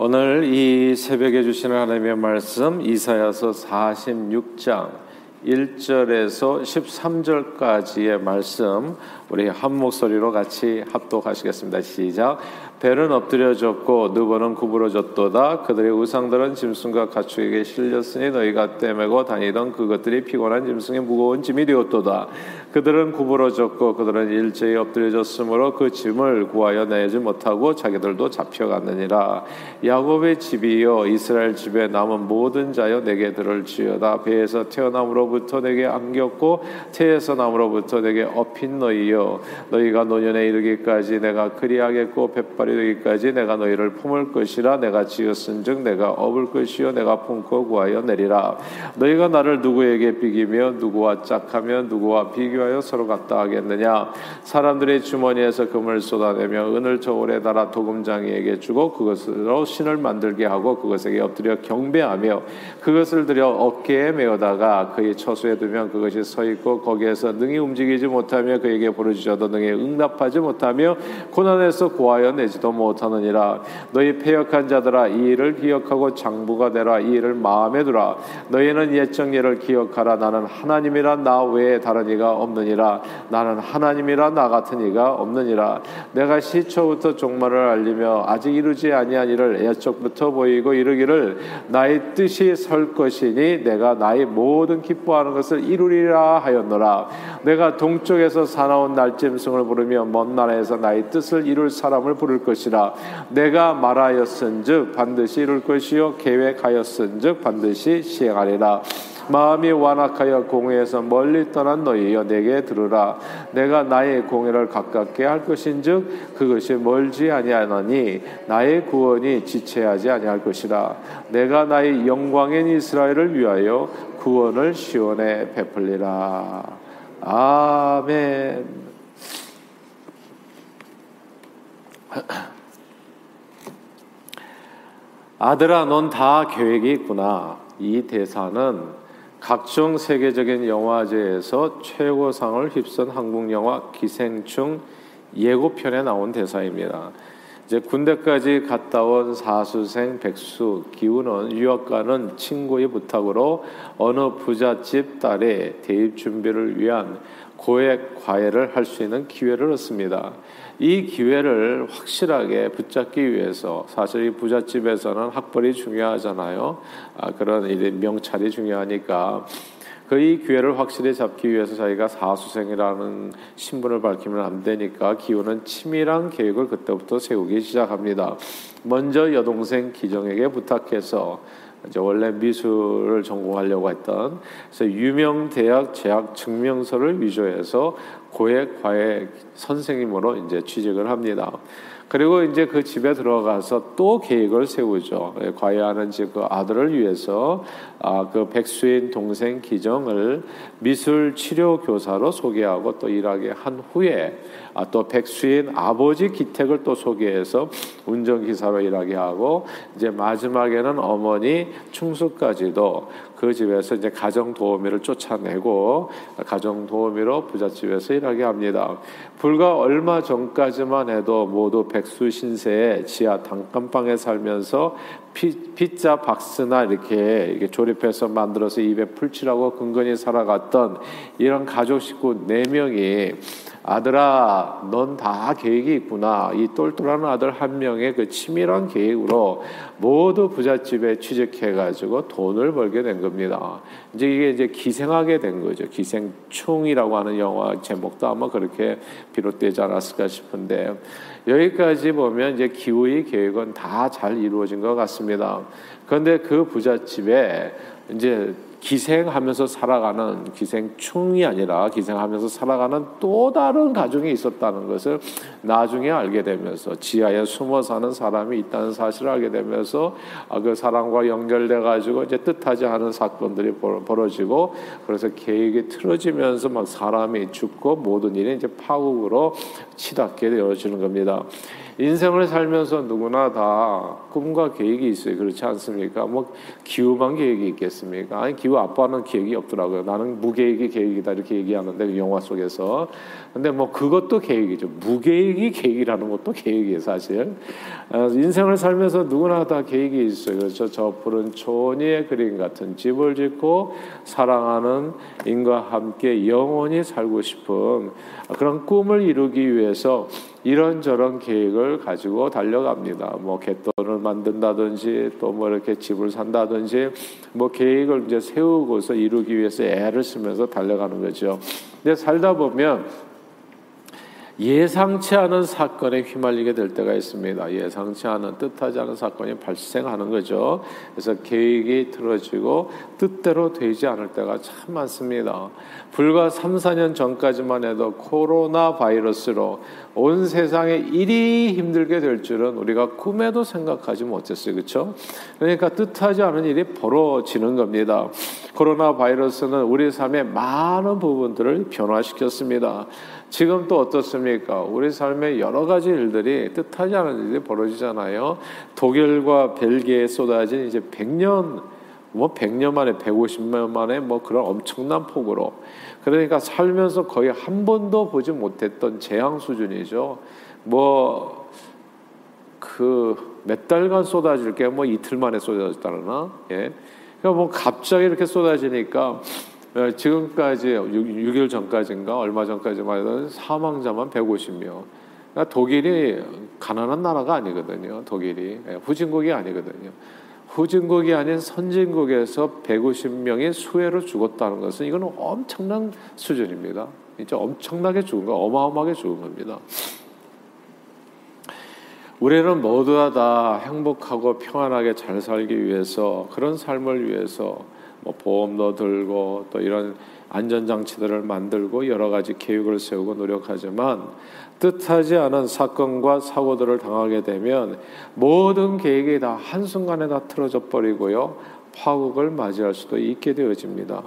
오늘 이 새벽에 주시는 하나님의 말씀 이사야서 46장 1절에서 13절까지의 말씀 우리 한 목소리로 같이 합독하시겠습니다. 시작. 배는 엎드려졌고 누버는 구부러졌도다. 그들의 우상들은 짐승과 가축에게 실렸으니 너희가 떼매고 다니던 그것들이 피곤한 짐승의 무거운 짐이 되었도다. 그들은 구부러졌고 그들은 일제히 엎드려졌으므로 그 짐을 구하여 내지 못하고 자기들도 잡혀갔느니라. 야곱의 집이여 이스라엘 집에 남은 모든 자여 내게 들을 지어다. 배에서 태어남으로부터 내게 안겼고 태에서 남으로부터 내게 업힌 너희여 너희가 노년에 이르기까지 내가 그리하겠고 백발이 되기까지 내가 너희를 품을 것이라 내가 지었은즉 내가 업을 것이요 내가 품고 구하여 내리라. 너희가 나를 누구에게 비기며 누구와 짝하며 누구와 비교 비교하여 서로 같다 하겠느냐 사람들의 주머니에서 금을 쏟아내며 은을 저울에 달아 도금장이에게 주고 그것으로 신을 만들게 하고 그것에게 엎드려 경배하며 그것을 들여 어깨에 메어다가 그의 처수에 두면 그것이 서 있고 거기에서 능히 움직이지 못하며 그에게 부르 짖어도 능히 응답하지 못하며 고난에서 고하여 내지도 못하느니라. 너희 폐역한 자들아 이 일을 기억하고 장부가 되라. 이 일을 마음에 두라. 너희는 옛적 예를 기억하라. 나는 하나님이라 나 외에 다른 이가 없느니라. 나는 하나님이라 나 같은 이가 없느니라. 내가 시초부터 종말을 알리며 아직 이루지 아니한 일을 애적부터 보이고 이르기를 나의 뜻이 설 것이니 내가 나의 모든 기뻐하는 것을 이루리라 하였노라. 내가 동쪽에서 사나운 날짐승을 부르며 먼 나라에서 나의 뜻을 이룰 사람을 부를 것이라. 내가 말하였은즉 반드시 이룰 것이요. 계획하였은즉 반드시 시행하리라. 마음이 완악하여 공회에서 멀리 떠난 너희여 내게 들으라. 내가 나의 공회를 가깝게 할 것인즉 그것이 멀지 아니하나니 나의 구원이 지체하지 아니할 것이라. 내가 나의 영광인 이스라엘을 위하여 구원을 시온에 베풀리라. 아멘 아들아 넌 다 계획이 있구나 이 대사는 각종 세계적인 영화제에서 최고상을 휩쓴 한국 영화 기생충 예고편에 나온 대사입니다. 이제 군대까지 갔다 온 사수생 백수 기우는 유학 가는 친구의 부탁으로 어느 부잣집 딸의 대입 준비를 위한 고액 과외를 할 수 있는 기회를 얻습니다. 이 기회를 확실하게 붙잡기 위해서 사실 이 부잣집에서는 학벌이 중요하잖아요. 아, 그런 명찰이 중요하니까 그 이 기회를 확실히 잡기 위해서 자기가 사수생이라는 신분을 밝히면 안 되니까 기호는 치밀한 계획을 그때부터 세우기 시작합니다. 먼저 여동생 기정에게 부탁해서 이제 원래 미술을 전공하려고 했던 그래서 유명 대학 재학 증명서를 위조해서 고액 과외 선생님으로 이제 취직을 합니다. 그리고 이제 그 집에 들어가서 또 계획을 세우죠. 예, 과외하는 그 아들을 위해서 아, 그 백수인 동생 기정을 미술 치료 교사로 소개하고 또 일하게 한 후에 아, 또 백수인 아버지 기택을 또 소개해서 운전기사로 일하게 하고 이제 마지막에는 어머니 충수까지도 그 집에서 이제 가정 도우미를 쫓아내고 가정 도우미로 부잣집에서 일하게 합니다. 불과 얼마 전까지만 해도 모두 백수 신세의 지하 단칸방에 살면서 피, 피자 박스나 이렇게, 조립해서 만들어서 입에 풀칠하고 근근히 살아갔던 이런 가족 식구 네 명이 아들아, 넌 다 계획이 있구나. 이 똘똘한 아들 한 명의 그 치밀한 계획으로 모두 부잣집에 취직해가지고 돈을 벌게 된 겁니다. 이제 이게 이제 기생하게 된 거죠. 기생충이라고 하는 영화 제목도 아마 그렇게 비롯되지 않았을까 싶은데 여기까지 보면 이제 기후의 계획은 다 잘 이루어진 것 같습니다. 그런데 그 부잣집에 이제 기생하면서 살아가는 기생충이 아니라 기생하면서 살아가는 또 다른 가정이 있었다는 것을 나중에 알게 되면서 지하에 숨어 사는 사람이 있다는 사실을 알게 되면서 아, 그 사람과 연결돼 가지고 이제 뜻하지 않은 사건들이 벌어지고 그래서 계획이 틀어지면서 막 사람이 죽고 모든 일이 이제 파국으로 치닫게 되어지는 겁니다. 인생을 살면서 누구나 다 꿈과 계획이 있어요. 그렇지 않습니까? 뭐 기후만 계획이 있겠습니까? 아니 기후 아빠는 계획이 없더라고요. 나는 무계획이 계획이다 이렇게 얘기하는데 그 영화 속에서. 근데 뭐 그것도 계획이죠. 무계획이 계획이라는 것도 계획이에요, 사실. 어, 인생을 살면서 누구나 다 계획이 있어요. 그렇죠. 저 푸른 초원의 그림 같은 집을 짓고 사랑하는 인과 함께 영원히 살고 싶은 그런 꿈을 이루기 위해서 이런저런 계획을 가지고 달려갑니다. 뭐 갯돈을 만든다든지 또 뭐 이렇게 집을 산다든지 뭐 계획을 이제 세우고서 이루기 위해서 애를 쓰면서 달려가는 거죠. 근데 살다 보면 예상치 않은 사건에 휘말리게 될 때가 있습니다. 예상치 않은 뜻하지 않은 사건이 발생하는 거죠. 그래서 계획이 틀어지고 뜻대로 되지 않을 때가 참 많습니다. 불과 3, 4년 전까지만 해도 코로나 바이러스로 온 세상에 일이 힘들게 될 줄은 우리가 꿈에도 생각하지 못했어요. 그렇죠? 그러니까 뜻하지 않은 일이 벌어지는 겁니다. 코로나 바이러스는 우리 삶의 많은 부분들을 변화시켰습니다. 지금 또 어떻습니까? 우리 삶의 여러 가지 일들이 뜻하지 않은 일이 벌어지잖아요. 독일과 벨기에 쏟아진 이제 100년 뭐 100년 만에 150년 만에 뭐 그런 엄청난 폭으로 그러니까 살면서 거의 한 번도 보지 못했던 재앙 수준이죠. 뭐 그 몇 달간 쏟아질 게 뭐 이틀 만에 쏟아졌다나 예. 그러니까 뭐 갑자기 이렇게 쏟아지니까 어, 지금까지 6, 일 전까지인가 얼마 전까지만 해도 사망자만 150명. 그러니까 독일이 가난한 나라가 아니거든요. 독일이 예, 후진국이 아니거든요. 후진국이 아닌 선진국에서 150명이 수해로 죽었다는 것은 이건 엄청난 수준입니다. 진짜 엄청나게 죽은 거, 어마어마하게 죽은 겁니다. 우리는 모두가 다 행복하고 평안하게 잘 살기 위해서 그런 삶을 위해서 뭐 보험도 들고 또 이런 안전장치들을 만들고 여러 가지 계획을 세우고 노력하지만 뜻하지 않은 사건과 사고들을 당하게 되면 모든 계획이 다 한순간에 다 틀어져 버리고요. 파국을 맞이할 수도 있게 되어집니다.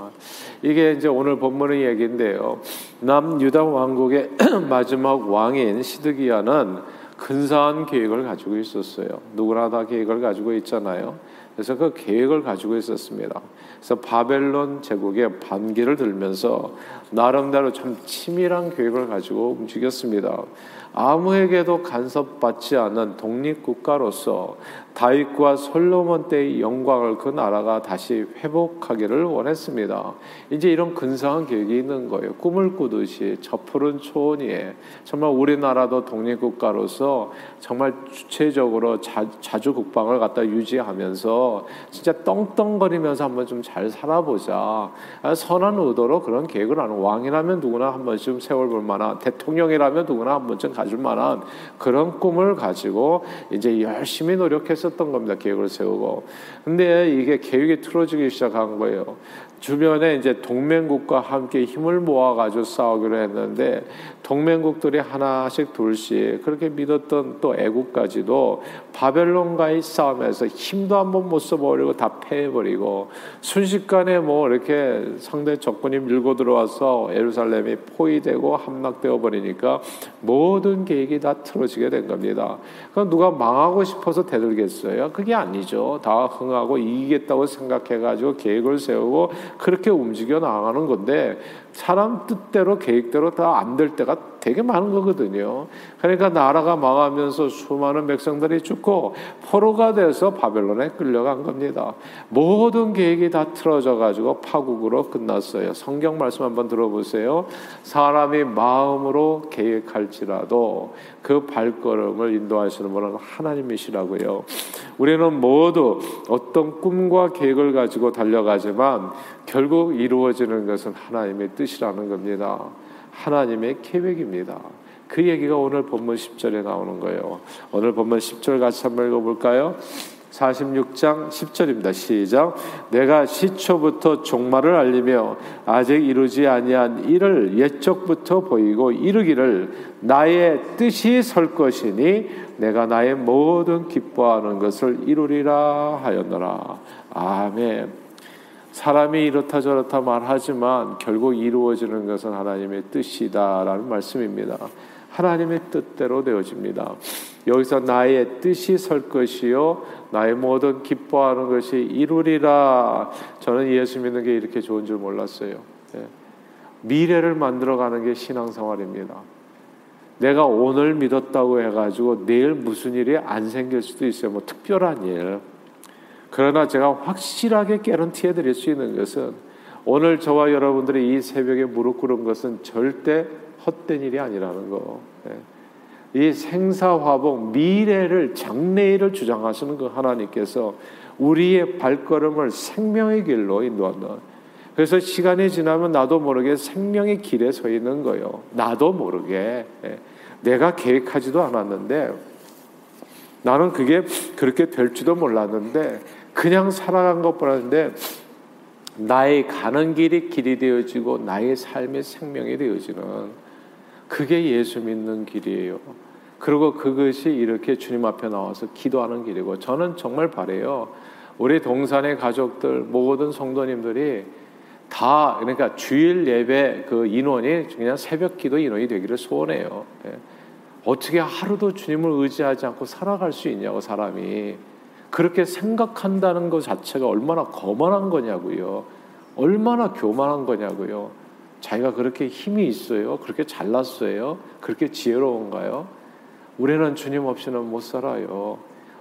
이게 이제 오늘 본문의 얘기인데요. 남유다 왕국의 마지막 왕인 시드기야는 근사한 계획을 가지고 있었어요. 누구나 다 계획을 가지고 있잖아요. 그래서 그 계획을 가지고 있었습니다. 그래서 바벨론 제국의 반기를 들면서 나름대로 참 치밀한 계획을 가지고 움직였습니다. 아무에게도 간섭받지 않은 독립국가로서 다윗과 솔로몬 때의 영광을 그 나라가 다시 회복하기를 원했습니다. 이제 이런 근사한 계획이 있는 거예요. 꿈을 꾸듯이 저 푸른 초원 위에 정말 우리나라도 독립국가로서 정말 주체적으로 자, 주 국방을 갖다 유지하면서 진짜 떵떵거리면서 한번 좀 잘 살아보자. 선한 의도로 그런 계획을 하는 왕이라면 누구나 한 번쯤 세워볼 만한 대통령이라면 누구나 한 번쯤 가질 만한 그런 꿈을 가지고 이제 열심히 노력했었던 겁니다. 계획을 세우고. 근데 이게 계획이 틀어지기 시작한 거예요. 주변에 이제 동맹국과 함께 힘을 모아가지고 싸우기로 했는데 동맹국들이 하나씩 둘씩 그렇게 믿었던 또 애국까지도 바벨론과의 싸움에서 힘도 한 번 못 써버리고 다 패해버리고 순식간에 뭐 이렇게 상대 적군이 밀고 들어와서 예루살렘이 포위되고 함락되어 버리니까 모든 계획이 다 틀어지게 된 겁니다. 그럼 누가 망하고 싶어서 대들겠어요? 그게 아니죠. 다 흥하고 이기겠다고 생각해가지고 계획을 세우고 그렇게 움직여 나가는 건데 사람 뜻대로 계획대로 다 안 될 때가 되게 많은 거거든요. 그러니까 나라가 망하면서 수많은 백성들이 죽고 포로가 돼서 바벨론에 끌려간 겁니다. 모든 계획이 다 틀어져 가지고 파국으로 끝났어요. 성경 말씀 한번 들어보세요. 사람이 마음으로 계획할지라도 그 발걸음을 인도하시는 분은 하나님이시라고요. 우리는 모두 어떤 꿈과 계획을 가지고 달려가지만 결국 이루어지는 것은 하나님의 뜻 이라는 겁니다. 하나님의 계획입니다. 그 얘기가 오늘 본문 10절에 나오는 거예요. 오늘 본문 10절 같이 한번 읽어볼까요? 46장 10절입니다. 시작. 내가 시초부터 종말을 알리며 아직 이루지 아니한 일을 옛적부터 보이고 이르기를 나의 뜻이 설 것이니 내가 나의 모든 기뻐하는 것을 이루리라 하였노라. 아멘. 사람이 이렇다 저렇다 말하지만 결국 이루어지는 것은 하나님의 뜻이다라는 말씀입니다. 하나님의 뜻대로 되어집니다. 여기서 나의 뜻이 설 것이요 나의 모든 기뻐하는 것이 이루리라. 저는 예수 믿는 게 이렇게 좋은 줄 몰랐어요. 예. 미래를 만들어가는 게 신앙생활입니다. 내가 오늘 믿었다고 해가지고 내일 무슨 일이 안 생길 수도 있어요. 뭐 특별한 일. 그러나 제가 확실하게 개런티해 드릴 수 있는 것은 오늘 저와 여러분들이 이 새벽에 무릎 꿇은 것은 절대 헛된 일이 아니라는 거. 예. 이 생사화복 미래를 장래일을 주장하시는 그 하나님께서 우리의 발걸음을 생명의 길로 인도한다. 그래서 시간이 지나면 나도 모르게 생명의 길에 서 있는 거요. 나도 모르게 예. 내가 계획하지도 않았는데 나는 그게 그렇게 될지도 몰랐는데 그냥 살아간 것뿐인데 나의 가는 길이 길이 되어지고 나의 삶의 생명이 되어지는 그게 예수 믿는 길이에요. 그리고 그것이 이렇게 주님 앞에 나와서 기도하는 길이고 저는 정말 바래요. 우리 동산의 가족들 모든 성도님들이 다 그러니까 주일 예배 그 인원이 그냥 새벽 기도 인원이 되기를 소원해요. 예. 어떻게 하루도 주님을 의지하지 않고 살아갈 수 있냐고 사람이 그렇게 생각한다는 것 자체가 얼마나 거만한 거냐고요. 얼마나 교만한 거냐고요. 자기가 그렇게 힘이 있어요? 그렇게 잘났어요? 그렇게 지혜로운가요? 우리는 주님 없이는 못 살아요.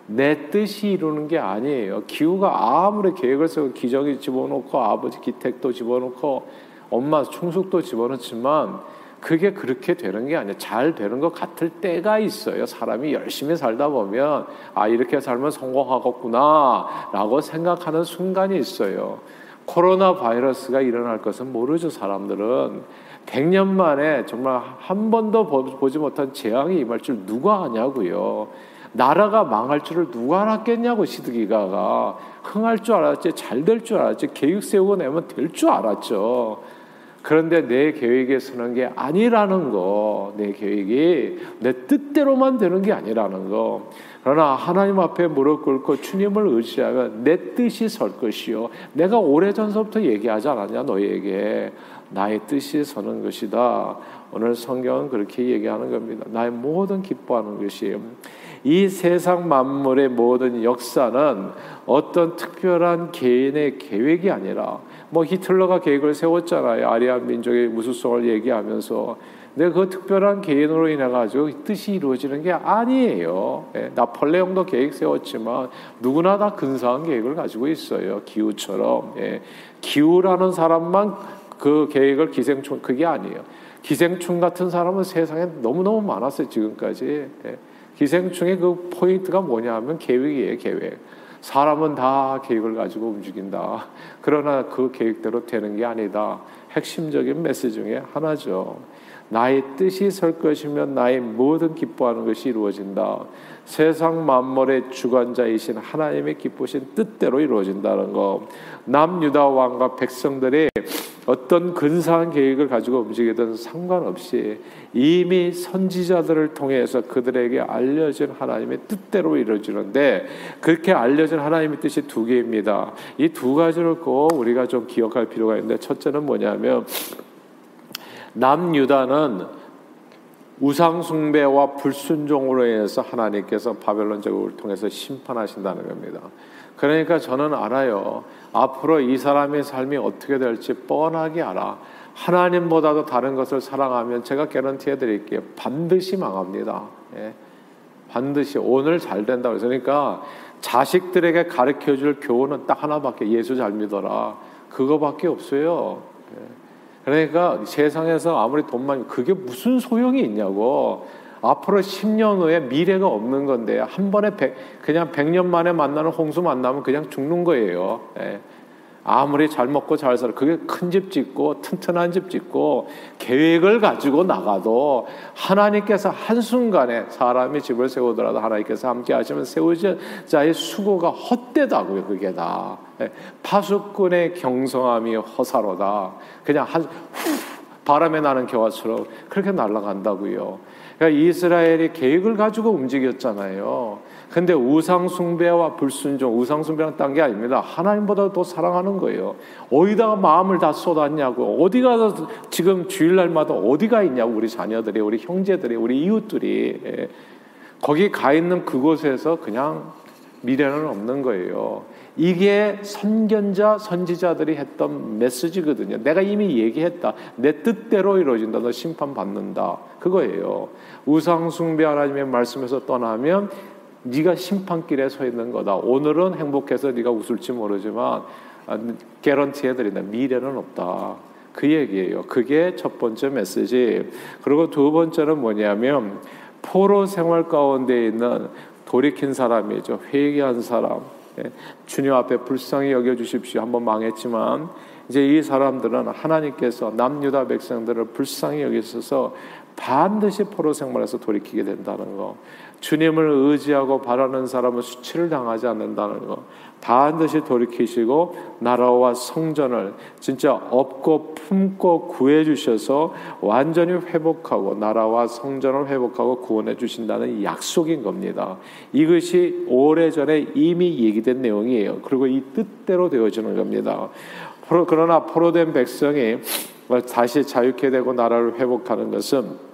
내 뜻이 이루는 게 아니에요. 기후가 아무리 계획을 세고 기적이 집어넣고 아버지 기택도 집어넣고 엄마 충숙도 집어넣지만 그게 그렇게 되는 게 아니에요. 잘 되는 것 같을 때가 있어요. 사람이 열심히 살다 보면 아 이렇게 살면 성공하겠구나라고 생각하는 순간이 있어요. 코로나 바이러스가 일어날 것은 모르죠, 사람들은. 100년 만에 정말 한 번도 보지 못한 재앙이 임할 줄 누가 아냐고요. 나라가 망할 줄을 누가 알았겠냐고 시드기가가 흥할 줄 알았지 잘 될 줄 알았지 계획 세우고 내면 될 줄 알았죠. 그런데 내 계획에 서는 게 아니라는 거, 내 계획이 내 뜻대로만 되는 게 아니라는 거. 그러나 하나님 앞에 무릎 꿇고 주님을 의지하면 내 뜻이 설 것이요. 내가 오래 전서부터 얘기하지 않았냐, 너에게. 나의 뜻이 서는 것이다. 오늘 성경은 그렇게 얘기하는 겁니다. 나의 모든 기뻐하는 것이 이 세상 만물의 모든 역사는 어떤 특별한 개인의 계획이 아니라 뭐 히틀러가 계획을 세웠잖아요. 아리안 민족의 무수성을 얘기하면서 근데 그 특별한 개인으로 인해 가지고 뜻이 이루어지는 게 아니에요. 예, 나폴레옹도 계획 세웠지만 누구나 다 근사한 계획을 가지고 있어요. 기후처럼 예, 기후라는 사람만 그 계획을 기생충 그게 아니에요. 기생충 같은 사람은 세상에 너무 너무 많았어요 지금까지. 예, 기생충의 그 포인트가 뭐냐면 계획이에요 계획. 사람은 다 계획을 가지고 움직인다. 그러나 그 계획대로 되는 게 아니다. 핵심적인 메시지 중에 하나죠. 나의 뜻이 설 것이면 나의 모든 기뻐하는 것이 이루어진다. 세상 만물의 주관자이신 하나님의 기쁘신 뜻대로 이루어진다는 거. 남유다 왕과 백성들이 어떤 근사한 계획을 가지고 움직이든 상관없이 이미 선지자들을 통해서 그들에게 알려진 하나님의 뜻대로 이루어지는데 그렇게 알려진 하나님의 뜻이 두 개입니다. 이 두 가지를 꼭 우리가 좀 기억할 필요가 있는데 첫째는 뭐냐면 남유다는 우상 숭배와 불순종으로 인해서 하나님께서 바벨론 제국을 통해서 심판하신다는 겁니다. 그러니까 저는 알아요. 앞으로 이 사람의 삶이 어떻게 될지 뻔하게 알아. 하나님보다도 다른 것을 사랑하면 제가 개런티 해 드릴게요. 반드시 망합니다. 예. 반드시 오늘 잘 된다. 그러니까 자식들에게 가르쳐 줄 교훈은 딱 하나밖에 예수 잘 믿어라. 그거밖에 없어요. 예. 그러니까 세상에서 아무리 돈 많이 그게 무슨 소용이 있냐고. 앞으로 10년 후에 미래가 없는 건데 한 번에 100, 그냥 100년 만에 만나는 홍수 만나면 그냥 죽는 거예요. 예. 아무리 잘 먹고 잘 살아 그게 큰 집 짓고 튼튼한 집 짓고 계획을 가지고 나가도 하나님께서 한순간에 사람이 집을 세우더라도 하나님께서 함께 하시면 세우자의 수고가 헛되다고요 그게 다 예. 파수꾼의 경성함이 허사로다 그냥 한 후, 바람에 나는 겨와처럼 그렇게 날아간다고요 그러니까 이스라엘이 계획을 가지고 움직였잖아요. 근데 우상 숭배와 불순종, 우상 숭배는 딴 게 아닙니다. 하나님보다 더 사랑하는 거예요. 어디다가 마음을 다 쏟았냐고. 어디가 지금 주일날마다 어디가 있냐고 우리 자녀들이, 우리 형제들이, 우리 이웃들이. 예. 거기 가 있는 그곳에서 그냥 미래는 없는 거예요. 이게 선견자, 선지자들이 했던 메시지거든요. 내가 이미 얘기했다. 내 뜻대로 이루어진다. 너 심판 받는다. 그거예요. 우상 숭배 하나님의 말씀에서 떠나면 네가 심판길에 서 있는 거다. 오늘은 행복해서 네가 웃을지 모르지만 개런티 해드린다. 미래는 없다. 그 얘기예요. 그게 첫 번째 메시지. 그리고 두 번째는 뭐냐면 포로 생활 가운데 있는 돌이킨 사람이죠. 회개한 사람. 예, 주님 앞에 불쌍히 여겨 주십시오. 한번 망했지만 이제 이 사람들은 하나님께서 남유다 백성들을 불쌍히 여기셔서 반드시 포로 생활에서 돌이키게 된다는 거. 주님을 의지하고 바라는 사람은 수치를 당하지 않는다는 거. 반드시 돌이키시고 나라와 성전을 진짜 업고 품고 구해 주셔서 완전히 회복하고 나라와 성전을 회복하고 구원해 주신다는 약속인 겁니다. 이것이 오래전에 이미 얘기된 내용이에요. 그리고 이 뜻대로 되어지는 겁니다. 그러나 포로된 백성이 다시 자유케 되고 나라를 회복하는 것은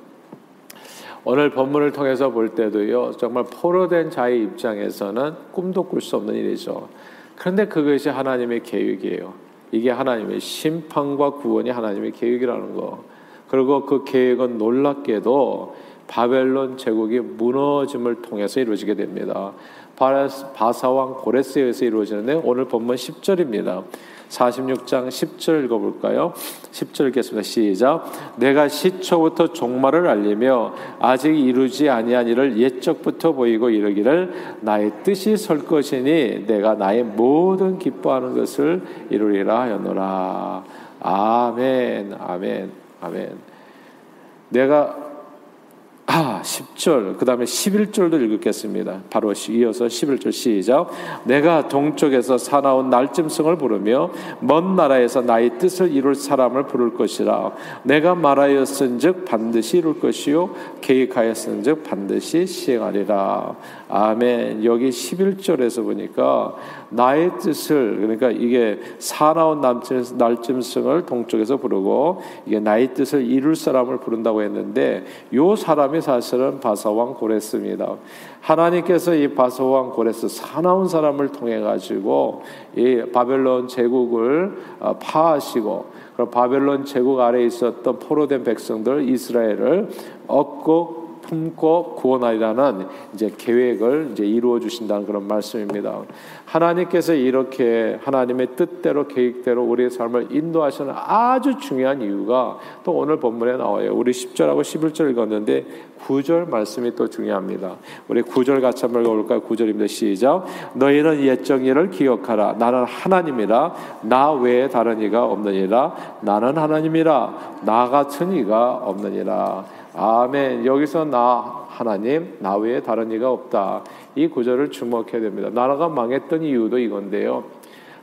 오늘 본문을 통해서 볼 때도요, 정말 포로 된 자의 입장에서는 꿈도 꿀 수 없는 일이죠. 그런데 그것이 하나님의 계획이에요. 이게 하나님의 심판과 구원이 하나님의 계획이라는 거. 그리고 그 계획은 놀랍게도 바벨론 제국이 무너짐을 통해서 이루어지게 됩니다. 바사왕 고레스에 의해서 이루어지는데 오늘 본문 10절입니다. 46장 10절 읽어볼까요? 10절 읽겠습니다. 시작. 내가 시초부터 종말을 알리며 아직 이루지 아니한 일을 옛적부터 보이고 이르기를 나의 뜻이 설 것이니 내가 나의 모든 기뻐하는 것을 이루리라 하였노라. 아멘, 아멘, 아멘. 내가 아, 10절, 그 다음에 11절도 읽겠습니다. 바로 이어서 11절 시작. 내가 동쪽에서 사나운 날짐승을 부르며 먼 나라에서 나의 뜻을 이룰 사람을 부를 것이라. 내가 말하였은 즉 반드시 이룰 것이요. 계획하였은 즉 반드시 시행하리라. 아멘. 여기 11절에서 보니까 나의 뜻을 그러니까 이게 사나운 날짐승을 동쪽에서 부르고 이게 나의 뜻을 이룰 사람을 부른다고 했는데 요 사람이 사실은 바사왕 고레스입니다. 하나님께서 이 바사왕 고레스 사나운 사람을 통해 가지고 이 바벨론 제국을 어, 파하시고 바벨론 제국 아래 있었던 포로된 백성들 이스라엘을 얻고 품고 구원하리라는 이제 계획을 이제 이루어 주신다는 그런 말씀입니다. 하나님께서 이렇게 하나님의 뜻대로 계획대로 우리의 삶을 인도하시는 아주 중요한 이유가 또 오늘 본문에 나와요. 우리 10절하고 11절 읽었는데 9절 말씀이 또 중요합니다. 우리 9절 같이 한번 읽어볼까요? 9절입니다. 시작. 너희는 옛적 일을 기억하라. 나는 하나님이라. 나 외에 다른 이가 없느니라. 나는 하나님이라. 나 같은 이가 없느니라. 아멘. 여기서 나 하나님, 나 외에 다른 이가 없다. 이 구절을 주목해야 됩니다. 나라가 망했던 이유도 이건데요.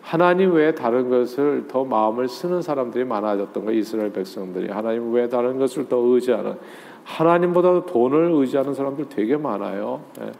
하나님 외에 다른 것을 더 마음을 쓰는 사람들이 많아졌던 거예요. 이스라엘 백성들이 하나님 외에 다른 것을 더 의지하는 하나님보다도 돈을 의지하는 사람들 되게 많아요. 예.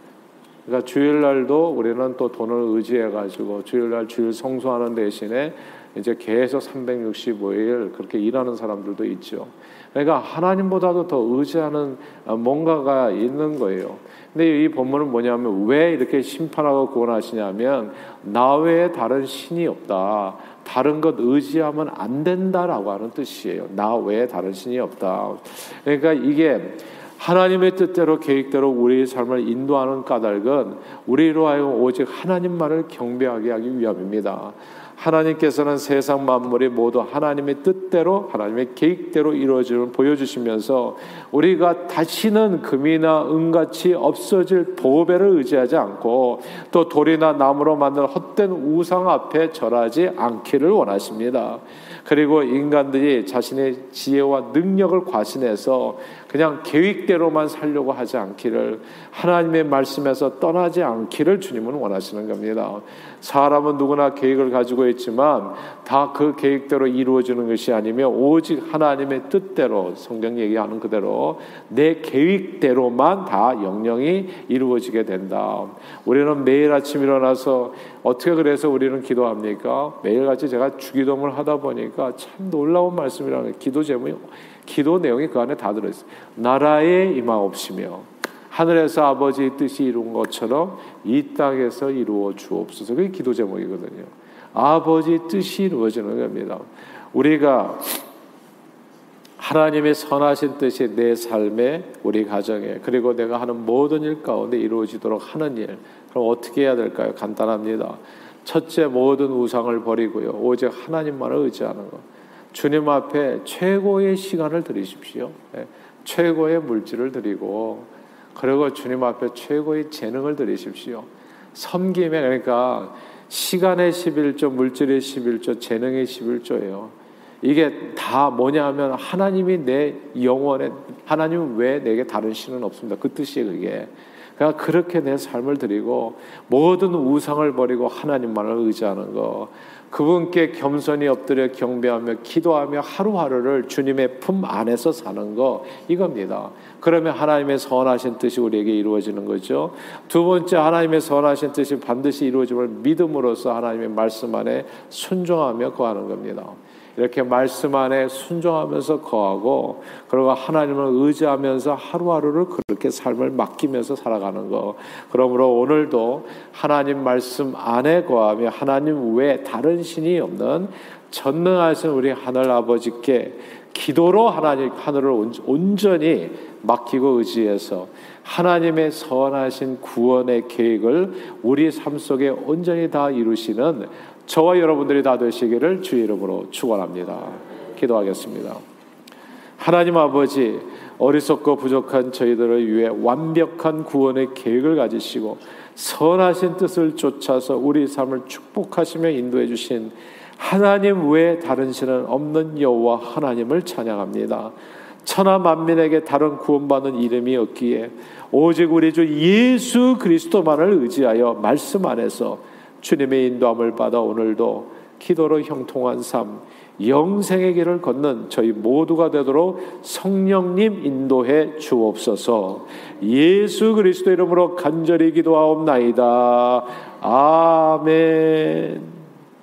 그러니까 주일날도 우리는 또 돈을 의지해 가지고 주일날 주일 성수하는 대신에 이제 계속 365일 그렇게 일하는 사람들도 있죠. 그러니까 하나님보다도 더 의지하는 뭔가가 있는 거예요. 근데 이 본문은 뭐냐면 왜 이렇게 심판하고 구원하시냐면 나 외에 다른 신이 없다. 다른 것 의지하면 안 된다라고 하는 뜻이에요. 나 외에 다른 신이 없다. 그러니까 이게 하나님의 뜻대로 계획대로 우리의 삶을 인도하는 까닭은 우리로 하여금 오직 하나님만을 경배하게 하기 위함입니다. 하나님께서는 세상 만물이 모두 하나님의 뜻대로 하나님의 계획대로 이루어지는 보여주시면서 우리가 다시는 금이나 은같이 없어질 보배를 의지하지 않고 또 돌이나 나무로 만든 헛된 우상 앞에 절하지 않기를 원하십니다. 그리고 인간들이 자신의 지혜와 능력을 과신해서 그냥 계획대로만 살려고 하지 않기를 하나님의 말씀에서 떠나지 않기를 주님은 원하시는 겁니다. 사람은 누구나 계획을 가지고 있지만 다 그 계획대로 이루어지는 것이 아니며 오직 하나님의 뜻대로 성경 얘기하는 그대로 내 계획대로만 다 영영이 이루어지게 된다. 우리는 매일 아침 일어나서 어떻게 그래서 우리는 기도합니까? 매일같이 제가 주기도문을 하다 보니까 참 놀라운 말씀이라는 기도 제목이 기도 내용이 그 안에 다 들어있어요. 나라에 임하옵시며 하늘에서 아버지의 뜻이 이룬 것처럼 이 땅에서 이루어 주옵소서. 그게 기도 제목이거든요. 아버지 뜻이 이루어지는 겁니다. 우리가 하나님의 선하신 뜻이 내 삶에 우리 가정에 그리고 내가 하는 모든 일 가운데 이루어지도록 하는 일. 그럼 어떻게 해야 될까요? 간단합니다. 첫째 모든 우상을 버리고요. 오직 하나님만을 의지하는 것. 주님 앞에 최고의 시간을 드리십시오. 네. 최고의 물질을 드리고 그리고 주님 앞에 최고의 재능을 드리십시오. 섬김에 그러니까 시간의 11조, 물질의 11조, 재능의 11조예요. 이게 다 뭐냐 하면 하나님이 내 영혼에 하나님은 왜 내게 다른 신은 없습니다. 그 뜻이 그게. 그러니까 그렇게 내 삶을 드리고 모든 우상을 버리고 하나님만을 의지하는 거. 그분께 겸손히 엎드려 경배하며 기도하며 하루하루를 주님의 품 안에서 사는 거 이겁니다. 그러면 하나님의 선하신 뜻이 우리에게 이루어지는 거죠. 두 번째 하나님의 선하신 뜻이 반드시 이루어짐을 믿음으로써 하나님의 말씀 안에 순종하며 거하는 겁니다. 이렇게 말씀 안에 순종하면서 거하고 그리고 하나님을 의지하면서 하루하루를 그렇게 삶을 맡기면서 살아가는 거. 그러므로 오늘도 하나님 말씀 안에 거하며 하나님 외에 다른 신이 없는 전능하신 우리 하늘 아버지께 기도로 하나님 하늘을 온전히 맡기고 의지해서 하나님의 선하신 구원의 계획을 우리 삶 속에 온전히 다 이루시는 저와 여러분들이 다 되시기를 주의 이름으로 축원합니다. 기도하겠습니다. 하나님 아버지 어리석고 부족한 저희들을 위해 완벽한 구원의 계획을 가지시고 선하신 뜻을 쫓아서 우리 삶을 축복하시며 인도해 주신 하나님 외에 다른 신은 없는 여호와 하나님을 찬양합니다. 천하 만민에게 다른 구원받는 이름이 없기에 오직 우리 주 예수 그리스도만을 의지하여 말씀 안에서 주님의 인도함을 받아 오늘도 기도로 형통한 삶, 영생의 길을 걷는 저희 모두가 되도록 성령님 인도해 주옵소서. 예수 그리스도 이름으로 간절히 기도하옵나이다. 아멘.